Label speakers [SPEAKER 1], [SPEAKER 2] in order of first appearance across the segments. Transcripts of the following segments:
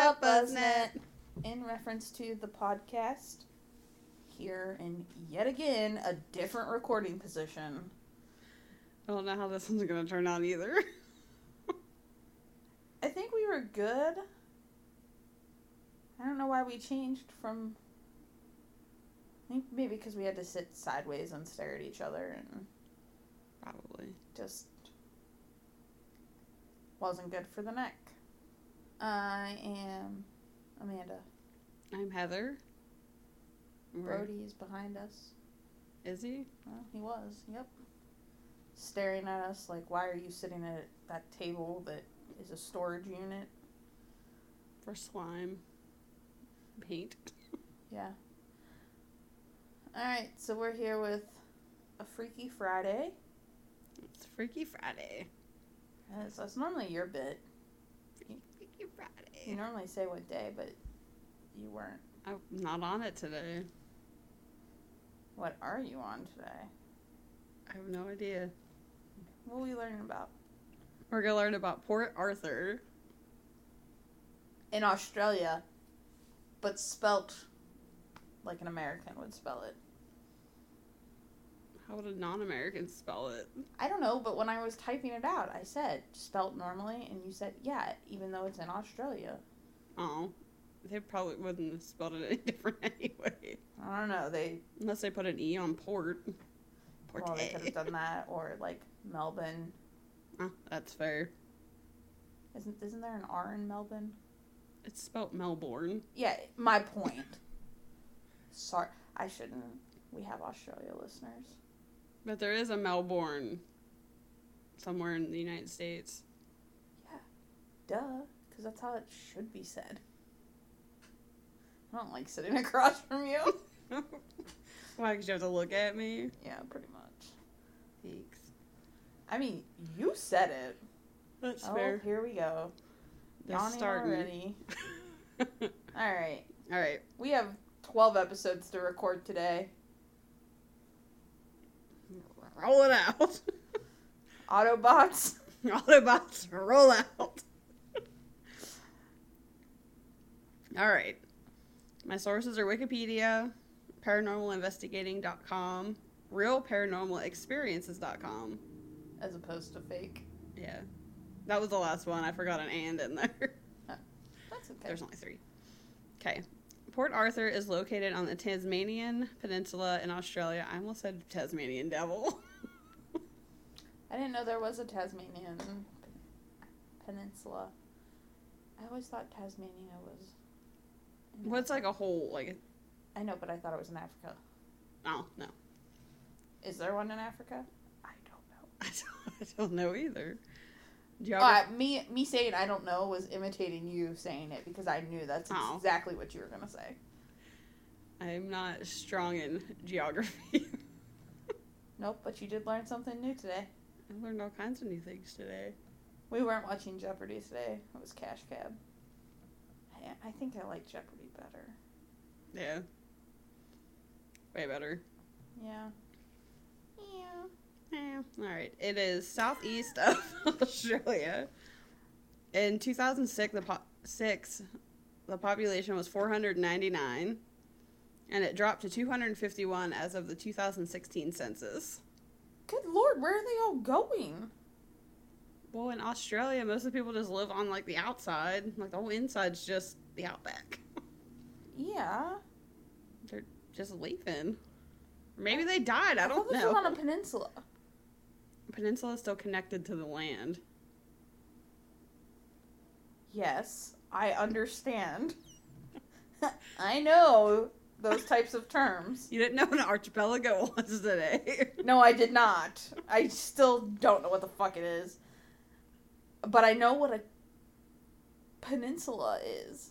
[SPEAKER 1] up, Buzznet? In reference to the podcast, here in yet again a different recording position.
[SPEAKER 2] I don't know how this one's gonna turn out either.
[SPEAKER 1] I think we were good. I don't know why we changed from. I think maybe because we had to sit sideways and stare at each other and
[SPEAKER 2] Probably.
[SPEAKER 1] just wasn't good for the neck. I am Amanda.
[SPEAKER 2] I'm Heather. We're-
[SPEAKER 1] Brody is behind us.
[SPEAKER 2] Is he?
[SPEAKER 1] Well, he was, yep. Staring at us like, why are you sitting at that table that is a storage unit?
[SPEAKER 2] For slime. Paint.
[SPEAKER 1] Yeah. Alright, so we're here with a Freaky Friday.
[SPEAKER 2] It's Freaky Friday.
[SPEAKER 1] Yes, that's normally your bit.
[SPEAKER 2] Freaky
[SPEAKER 1] You normally say what day, but you weren't.
[SPEAKER 2] I'm not on it today.
[SPEAKER 1] What are you on today?
[SPEAKER 2] I have no idea.
[SPEAKER 1] What are we learning about?
[SPEAKER 2] We're gonna learn about Port Arthur.
[SPEAKER 1] In Australia, but spelt like an American would spell it.
[SPEAKER 2] How would a non-American spell it?
[SPEAKER 1] I don't know, but when I was typing it out, I said spelt normally, and you said yeah, even though it's in Australia.
[SPEAKER 2] Oh, they probably wouldn't have spelled it any different anyway,
[SPEAKER 1] I don't know. They
[SPEAKER 2] unless they put an e on port. Port.
[SPEAKER 1] well, they could have done that, or like Melbourne.
[SPEAKER 2] Oh, that's fair.
[SPEAKER 1] Isn't isn't there an R in Melbourne?
[SPEAKER 2] It's spelt Melbourne.
[SPEAKER 1] Yeah, my point. Sorry, I shouldn't. We have Australia listeners.
[SPEAKER 2] But there is a Melbourne somewhere in the United States. Yeah.
[SPEAKER 1] Duh, because that's how it should be said. I don't like sitting across from you.
[SPEAKER 2] Why? Because you have to look at me?
[SPEAKER 1] yeah, pretty much.
[SPEAKER 2] Thanks.
[SPEAKER 1] I mean, you said it.
[SPEAKER 2] That's
[SPEAKER 1] oh,
[SPEAKER 2] fair.
[SPEAKER 1] here we go. Yawning
[SPEAKER 2] starting.
[SPEAKER 1] already. All right,
[SPEAKER 2] All right.
[SPEAKER 1] we have twelve episodes to record today.
[SPEAKER 2] Roll it out.
[SPEAKER 1] Autobots.
[SPEAKER 2] Autobots, roll out. All right. My sources are Wikipedia, paranormalinvestigating.com, realparanormalexperiences.com.
[SPEAKER 1] as opposed to fake.
[SPEAKER 2] Yeah. That was the last one. I forgot an and in there.
[SPEAKER 1] That's okay.
[SPEAKER 2] There's only three. Okay. Port Arthur is located on the Tasmanian Peninsula in Australia. I almost said Tasmanian Devil.
[SPEAKER 1] I didn't know there was a Tasmanian peninsula. I always thought Tasmania was.
[SPEAKER 2] What's like a whole like?
[SPEAKER 1] I know, but I thought it was in Africa.
[SPEAKER 2] Oh no,
[SPEAKER 1] Is there one in Africa? I don't know.
[SPEAKER 2] I don't, I don't know either. Geography.
[SPEAKER 1] Uh, me me saying I don't know was imitating you saying it because I knew that's
[SPEAKER 2] Oh.
[SPEAKER 1] exactly what you were gonna say.
[SPEAKER 2] I'm not strong in geography.
[SPEAKER 1] Nope, but you did learn something new today.
[SPEAKER 2] I learned all kinds of new things today.
[SPEAKER 1] We weren't watching Jeopardy today. It was Cash Cab. I, I think I like Jeopardy better.
[SPEAKER 2] Yeah. Way better.
[SPEAKER 1] Yeah. Yeah.
[SPEAKER 2] Yeah. All right. It is southeast of Australia. In 2006, the po- six, the population was 499, and it dropped to 251 as of the 2016 census.
[SPEAKER 1] Good lord, where are they all going?
[SPEAKER 2] Well, in Australia, most of the people just live on like the outside. Like the whole inside's just the outback.
[SPEAKER 1] Yeah.
[SPEAKER 2] They're just leaving. Maybe they died. I don't
[SPEAKER 1] this
[SPEAKER 2] know.
[SPEAKER 1] was on a peninsula.
[SPEAKER 2] Peninsula is still connected to the land.
[SPEAKER 1] Yes, I understand. I know those types of terms.
[SPEAKER 2] You didn't know what an archipelago was today.
[SPEAKER 1] No, I did not. I still don't know what the fuck it is. But I know what a peninsula is.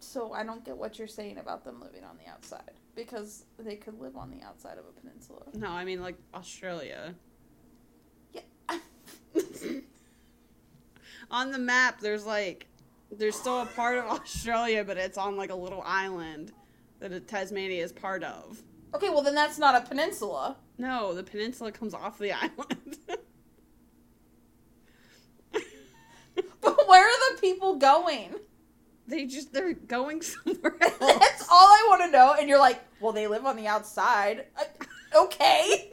[SPEAKER 1] So I don't get what you're saying about them living on the outside. Because they could live on the outside of a peninsula.
[SPEAKER 2] no, I mean like Australia.
[SPEAKER 1] Yeah.
[SPEAKER 2] on the map, there's like, there's still a part of Australia, but it's on like a little island that Tasmania is part of.
[SPEAKER 1] okay, well then that's not a peninsula.
[SPEAKER 2] No, the peninsula comes off the island.
[SPEAKER 1] But where are the people going?
[SPEAKER 2] They just they're going somewhere else.
[SPEAKER 1] That's all I want to know. And you're like, well, they live on the outside. Uh, okay.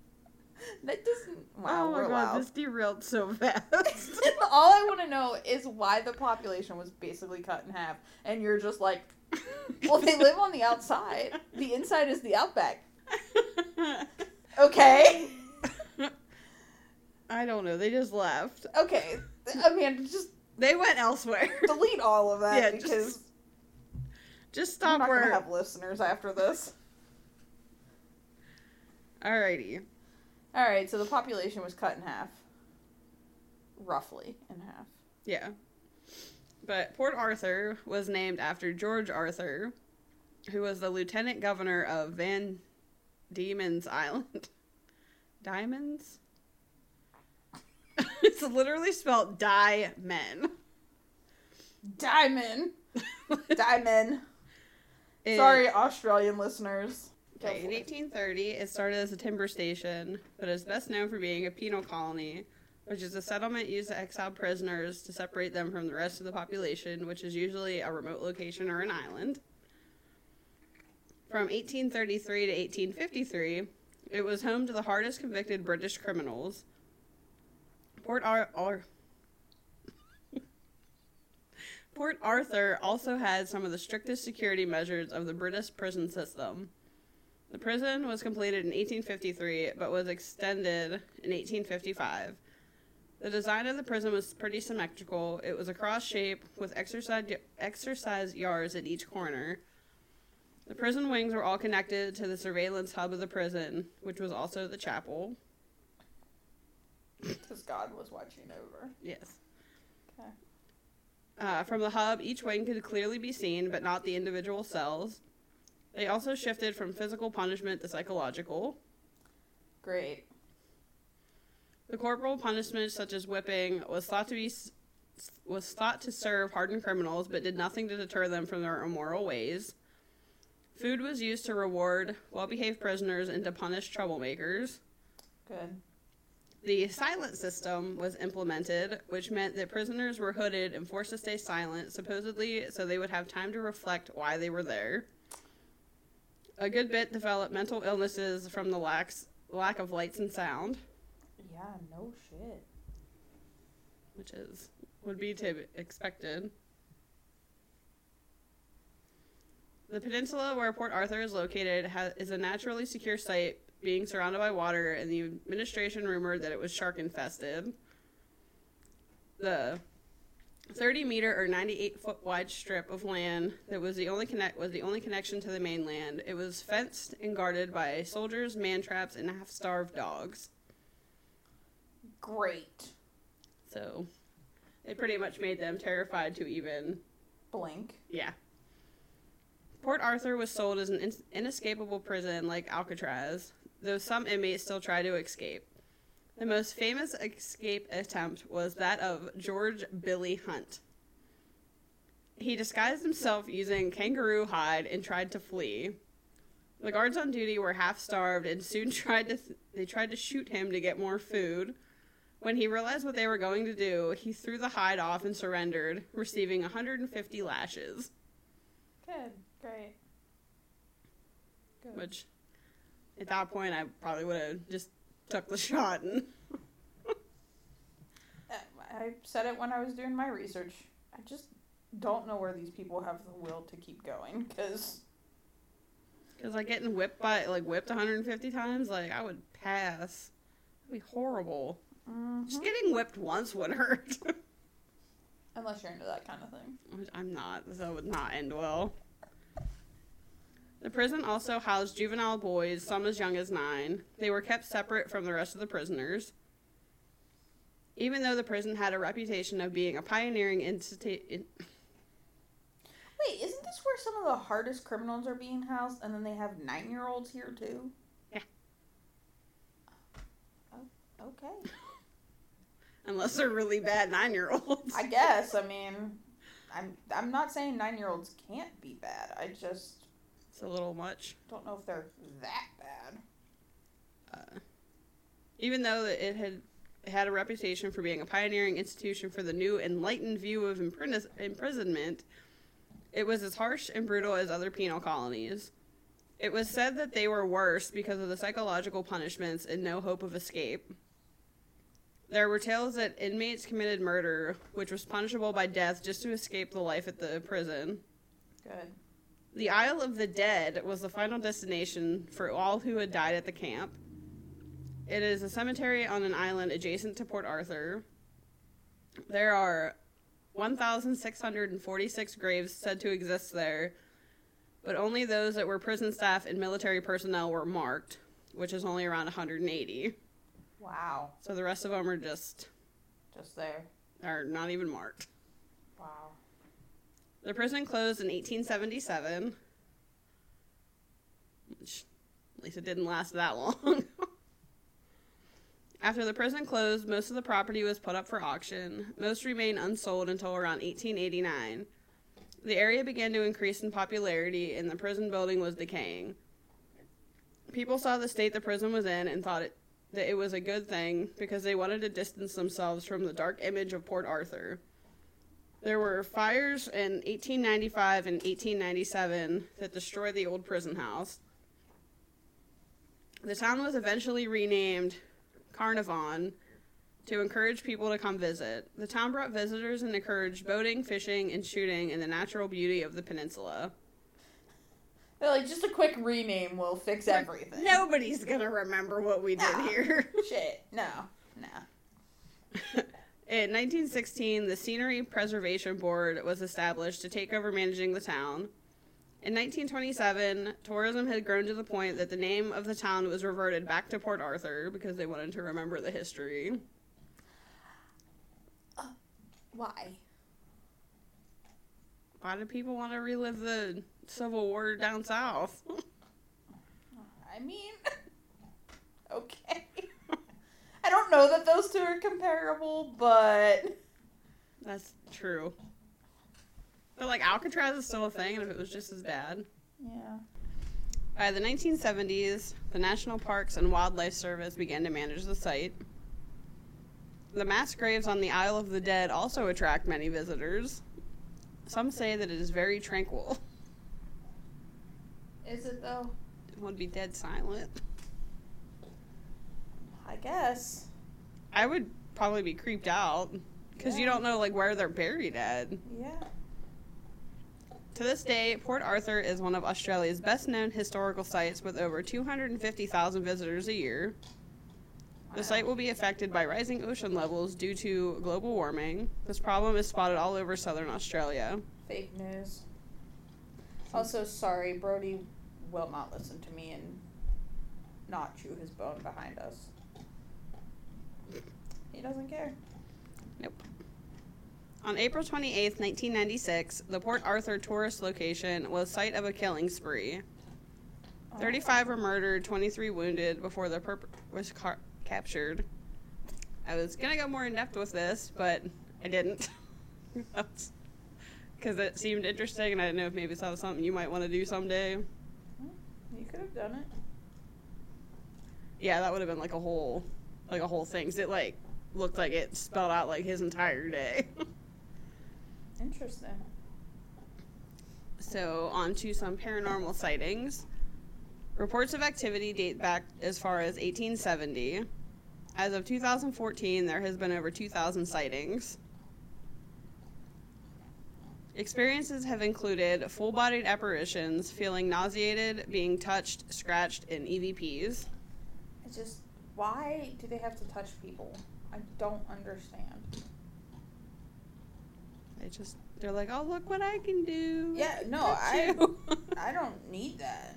[SPEAKER 1] that doesn't. Wow,
[SPEAKER 2] oh my god,
[SPEAKER 1] loud.
[SPEAKER 2] this derailed so fast.
[SPEAKER 1] all I want to know is why the population was basically cut in half. And you're just like, well, they live on the outside. The inside is the outback. Okay.
[SPEAKER 2] I don't know. They just left.
[SPEAKER 1] Okay. I mean, just
[SPEAKER 2] They went elsewhere.
[SPEAKER 1] delete all of that
[SPEAKER 2] Yeah, just
[SPEAKER 1] because
[SPEAKER 2] Just
[SPEAKER 1] I'm
[SPEAKER 2] stop
[SPEAKER 1] not gonna have listeners after this.
[SPEAKER 2] Alrighty.
[SPEAKER 1] All right, so the population was cut in half. Roughly in half.
[SPEAKER 2] Yeah. But Port Arthur was named after George Arthur, who was the lieutenant governor of Van Diemen's Island. Diamonds? it's literally spelled die men.
[SPEAKER 1] Diamond. Diamond. Sorry, Australian listeners.
[SPEAKER 2] Okay, in 1830, it started as a timber station, but is best known for being a penal colony, which is a settlement used to exile prisoners to separate them from the rest of the population, which is usually a remote location or an island. From 1833 to 1853, it was home to the hardest convicted British criminals. Port Ar- Ar- Port Arthur also had some of the strictest security measures of the British prison system. The prison was completed in 1853, but was extended in 1855. The design of the prison was pretty symmetrical. It was a cross shape with exercise, exercise yards at each corner. The prison wings were all connected to the surveillance hub of the prison, which was also the chapel.
[SPEAKER 1] Because God was watching over.
[SPEAKER 2] Yes.
[SPEAKER 1] Okay.
[SPEAKER 2] Uh, from the hub, each wing could clearly be seen, but not the individual cells. They also shifted from physical punishment to psychological.
[SPEAKER 1] Great.
[SPEAKER 2] The corporal punishment, such as whipping, was thought to be was thought to serve hardened criminals, but did nothing to deter them from their immoral ways. Food was used to reward well-behaved prisoners and to punish troublemakers.
[SPEAKER 1] Good.
[SPEAKER 2] The silent system was implemented, which meant that prisoners were hooded and forced to stay silent, supposedly so they would have time to reflect why they were there. A good bit developed mental illnesses from the lacks, lack of lights and sound.
[SPEAKER 1] Yeah, no shit.
[SPEAKER 2] which is would be to be expected. The peninsula where Port Arthur is located ha- is a naturally secure site, being surrounded by water, and the administration rumored that it was shark infested. The 30 meter or 98 foot wide strip of land that was the only connect was the only connection to the mainland. It was fenced and guarded by soldiers, man traps, and half starved dogs.
[SPEAKER 1] Great.
[SPEAKER 2] So it pretty much made them terrified to even,
[SPEAKER 1] Blink.
[SPEAKER 2] yeah. Port Arthur was sold as an in- inescapable prison like Alcatraz, though some inmates still try to escape. The most famous escape attempt was that of George Billy Hunt. He disguised himself using kangaroo hide and tried to flee. The guards on duty were half starved and soon tried to they tried to shoot him to get more food. When he realized what they were going to do, he threw the hide off and surrendered, receiving 150 lashes,
[SPEAKER 1] Good. Great. Good.
[SPEAKER 2] which at that point I probably would have just took the shot and
[SPEAKER 1] Uh, I said it when I was doing my research. I just don't know where these people have the will to keep going because
[SPEAKER 2] cuz like getting whipped by like whipped 150 times, like I would pass. That'd be horrible. Just getting whipped once would hurt.
[SPEAKER 1] unless you're into that kind of thing.
[SPEAKER 2] Which I'm not, so it would not end well. The prison also housed juvenile boys, some as young as nine. They were kept separate from the rest of the prisoners. Even though the prison had a reputation of being a pioneering institute,
[SPEAKER 1] Wait, isn't this where some of the hardest criminals are being housed, and then they have nine-year-olds here too?
[SPEAKER 2] Yeah.
[SPEAKER 1] Oh, okay.
[SPEAKER 2] unless they're really bad nine-year-olds.
[SPEAKER 1] I guess. I mean, I'm I'm not saying nine-year-olds can't be bad. I just
[SPEAKER 2] It's a little much.
[SPEAKER 1] don't know if they're that bad.
[SPEAKER 2] Uh, even though it had had a reputation for being a pioneering institution for the new enlightened view of impris- imprisonment. It was as harsh and brutal as other penal colonies. It was said that they were worse because of the psychological punishments and no hope of escape. There were tales that inmates committed murder, which was punishable by death just to escape the life at the prison.
[SPEAKER 1] Good.
[SPEAKER 2] The Isle of the Dead was the final destination for all who had died at the camp. It is a cemetery on an island adjacent to Port Arthur. There are 1,646 graves said to exist there, but only those that were prison staff and military personnel were marked, which is only around 180.
[SPEAKER 1] Wow.
[SPEAKER 2] So the rest of them are just
[SPEAKER 1] Just there.
[SPEAKER 2] are not even marked. The prison closed in 1877. Which, at least it didn't last that long. After the prison closed, most of the property was put up for auction. Most remained unsold until around 1889. The area began to increase in popularity, and the prison building was decaying. People saw the state the prison was in and thought it, that it was a good thing because they wanted to distance themselves from the dark image of Port Arthur. There were fires in 1895 and 1897 that destroyed the old prison house. The town was eventually renamed Carnarvon to encourage people to come visit. The town brought visitors and encouraged boating, fishing, and shooting in the natural beauty of the peninsula.
[SPEAKER 1] They're like, just a quick rename will fix everything.
[SPEAKER 2] Nobody's gonna remember what we did
[SPEAKER 1] No.
[SPEAKER 2] here.
[SPEAKER 1] Shit. No. No.
[SPEAKER 2] In 1916, the Scenery Preservation Board was established to take over managing the town. In 1927, tourism had grown to the point that the name of the town was reverted back to Port Arthur because they wanted to remember the history.
[SPEAKER 1] Uh, why?
[SPEAKER 2] Why do people want to relive the Civil War down south?
[SPEAKER 1] I mean, okay. I don't know that those two are comparable, but
[SPEAKER 2] That's true. But like Alcatraz is still a thing, and if it was just as bad.
[SPEAKER 1] yeah.
[SPEAKER 2] By the 1970s, the National Parks and Wildlife Service began to manage the site. The mass graves on the Isle of the Dead also attract many visitors. Some say that it is very tranquil.
[SPEAKER 1] Is it though?
[SPEAKER 2] It would be dead silent.
[SPEAKER 1] I guess.
[SPEAKER 2] I would probably be creeped out because you don't know like where they're buried at.
[SPEAKER 1] Yeah.
[SPEAKER 2] To this day, Port Arthur is one of Australia's best known historical sites with over 250,000 visitors a year. The site will be affected by rising ocean levels due to global warming. This problem is spotted all over southern Australia.
[SPEAKER 1] Fake news. Also, sorry, Brody will not listen to me and not chew his bone behind us. He doesn't care.
[SPEAKER 2] Nope. On April 28, 1996, the Port Arthur tourist location was site of a killing spree.
[SPEAKER 1] Oh.
[SPEAKER 2] 35 were murdered, 23 wounded before the perp was car- captured. I was gonna go more in depth with this, but I didn't. Because it seemed interesting, and I didn't know if maybe that was something you might want to do someday.
[SPEAKER 1] You could have done it.
[SPEAKER 2] Yeah, that would have been like a whole, like a whole thing. 'cause it like looked like it spelled out like his entire day.
[SPEAKER 1] Interesting.
[SPEAKER 2] So, on to some paranormal sightings. Reports of activity date back as far as 1870. As of 2014, there has been over 2,000 sightings. Experiences have included full bodied apparitions, feeling nauseated, being touched, scratched, and EVPs.
[SPEAKER 1] It's just, why do they have to touch people? I don't understand.
[SPEAKER 2] They just, they're like, oh, look what I can do.
[SPEAKER 1] Yeah, no, I I don't need that.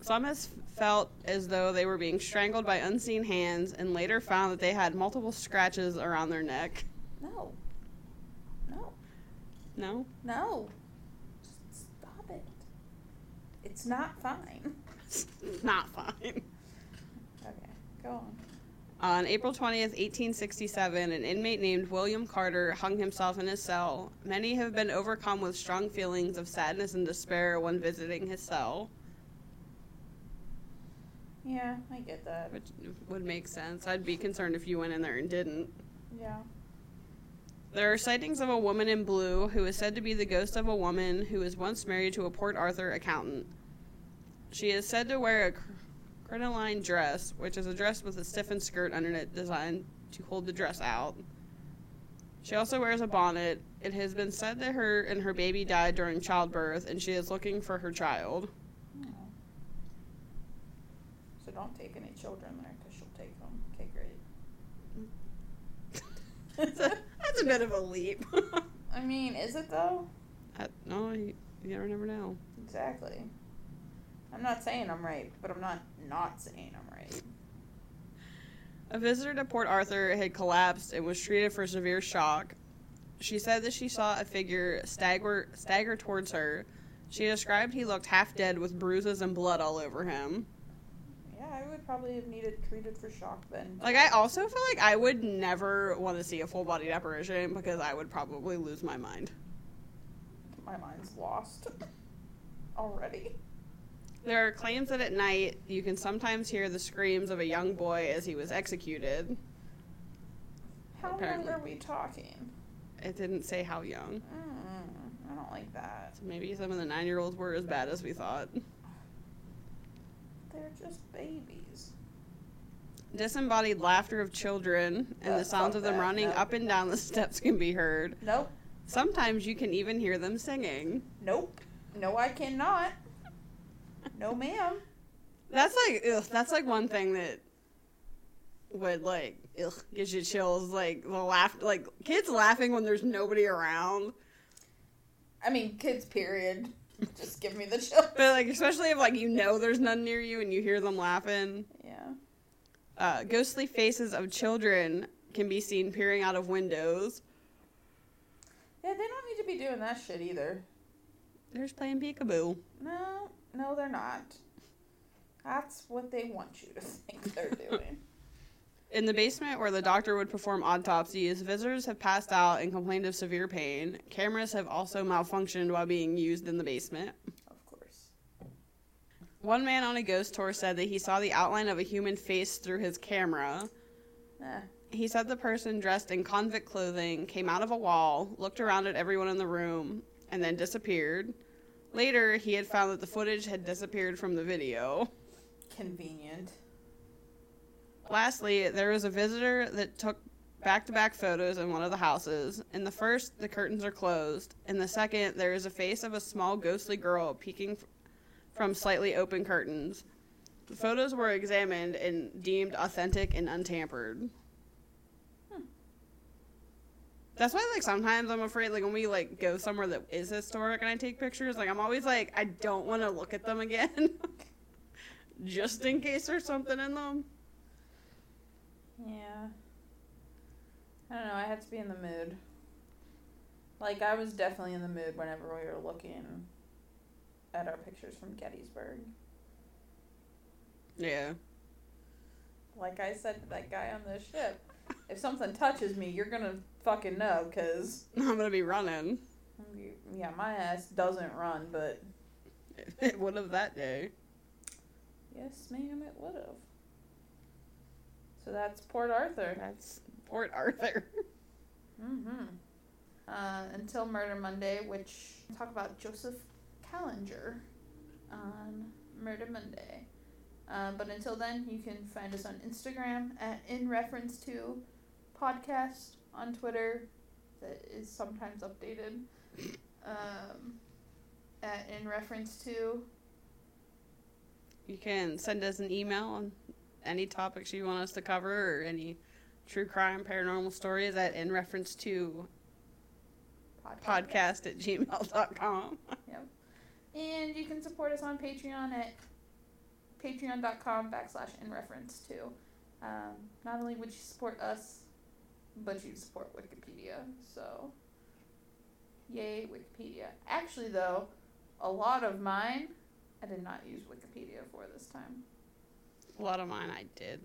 [SPEAKER 2] Some has felt as though they were being strangled by unseen hands and later found that they had multiple scratches around their neck.
[SPEAKER 1] No. No.
[SPEAKER 2] No?
[SPEAKER 1] No. Just stop it. It's not fine.
[SPEAKER 2] It's not fine.
[SPEAKER 1] Okay, go on.
[SPEAKER 2] On April 20th, 1867, an inmate named William Carter hung himself in his cell. Many have been overcome with strong feelings of sadness and despair when visiting his cell.
[SPEAKER 1] Yeah, I get that.
[SPEAKER 2] which would make sense. I'd be concerned if you went in there and didn't.
[SPEAKER 1] Yeah.
[SPEAKER 2] There are sightings of a woman in blue who is said to be the ghost of a woman who was once married to a Port Arthur accountant. She is said to wear a crinoline dress, which is a dress with a stiffened skirt under it designed to hold the dress out. She also wears a bonnet. It has been said that her and her baby died during childbirth, and she is looking for her child.
[SPEAKER 1] Oh. So don't take any children there because she'll take them. Okay, great.
[SPEAKER 2] that's, a, that's a bit of a leap.
[SPEAKER 1] I mean, is it though?
[SPEAKER 2] I, no, you, you never, never know.
[SPEAKER 1] Exactly. I'm not saying I'm right, but I'm not not saying I'm right.
[SPEAKER 2] A visitor to Port Arthur had collapsed and was treated for severe shock. She said that she saw a figure stagger, stagger towards her. She described he looked half dead with bruises and blood all over him.
[SPEAKER 1] Yeah, I would probably have needed treated for shock then.
[SPEAKER 2] Like, I also feel like I would never want to see a full bodied apparition because I would probably lose my mind.
[SPEAKER 1] My mind's lost already.
[SPEAKER 2] There are claims that at night you can sometimes hear the screams of a young boy as he was executed.
[SPEAKER 1] How
[SPEAKER 2] Apparently.
[SPEAKER 1] young are we talking?
[SPEAKER 2] It didn't say how young.
[SPEAKER 1] Mm, I don't like that.
[SPEAKER 2] So maybe some of the nine year olds were as bad as we thought.
[SPEAKER 1] They're just babies.
[SPEAKER 2] Disembodied laughter of children and
[SPEAKER 1] Uh,
[SPEAKER 2] the sounds of them
[SPEAKER 1] that,
[SPEAKER 2] running
[SPEAKER 1] no.
[SPEAKER 2] up and down the steps can be heard.
[SPEAKER 1] Nope.
[SPEAKER 2] Sometimes you can even hear them singing.
[SPEAKER 1] Nope. No, I cannot. No, ma'am.
[SPEAKER 2] That's like ugh, that's like one thing that would like ugh, gives you chills. Like the laugh, like kids laughing when there's nobody around.
[SPEAKER 1] I mean, kids, period. Just give me the chill.
[SPEAKER 2] But like especially if like you know there's none near you and you hear them laughing.
[SPEAKER 1] Yeah.
[SPEAKER 2] Uh, ghostly faces of children can be seen peering out of windows.
[SPEAKER 1] Yeah, they don't need to be doing that shit either.
[SPEAKER 2] They're just playing peekaboo.
[SPEAKER 1] No, no, they're not. That's what they want you to think they're doing.
[SPEAKER 2] In the basement where the doctor would perform autopsies, visitors have passed out and complained of severe pain. Cameras have also malfunctioned while being used in the basement.
[SPEAKER 1] of course.
[SPEAKER 2] One man on a ghost tour said that he saw the outline of a human face through his camera.
[SPEAKER 1] Eh,
[SPEAKER 2] He said the person dressed in convict clothing came out of a wall, looked around at everyone in the room, and then disappeared. Later, he had found that the footage had disappeared from the video.
[SPEAKER 1] convenient.
[SPEAKER 2] Lastly, there was a visitor that took back to back photos in one of the houses. In the first, the curtains are closed. In the second, there is a face of a small ghostly girl peeking f- from slightly open curtains. The photos were examined and deemed authentic and untampered. That's why, like, sometimes I'm afraid, like, when we like go somewhere that is historic and I take pictures, like, I'm always like, I don't want to look at them again, just in case there's something in them.
[SPEAKER 1] Yeah. I don't know. I had to be in the mood. Like, I was definitely in the mood whenever we were looking at our pictures from Gettysburg.
[SPEAKER 2] Yeah.
[SPEAKER 1] Like I said to that guy on the ship, if something touches me, you're gonna fucking know, because,
[SPEAKER 2] I'm gonna be running.
[SPEAKER 1] yeah, my ass doesn't run, but
[SPEAKER 2] It would have that day.
[SPEAKER 1] yes, ma'am, it would have. So that's Port Arthur.
[SPEAKER 2] That's Port Arthur.
[SPEAKER 1] Mm-hmm. Uh, until Murder Monday, which talk about Joseph Kallinger on Murder Monday. Uh, but until then, you can find us on Instagram at in reference to podcast on Twitter that is sometimes updated. Um, at in reference to
[SPEAKER 2] You can send us an email on any topics you want us to cover or any true crime paranormal stories at in reference to
[SPEAKER 1] podcast.
[SPEAKER 2] podcast at gmail.com.
[SPEAKER 1] Yep. And you can support us on Patreon at patreon.com backslash in reference to. Um, not only would you support us, but you support Wikipedia. So, yay, Wikipedia. Actually, though, a lot of mine I did not use Wikipedia for this time.
[SPEAKER 2] A lot of mine I did.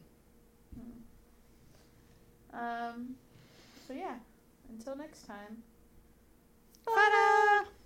[SPEAKER 1] Hmm. Um, so, yeah, until next time.
[SPEAKER 2] Ta-da!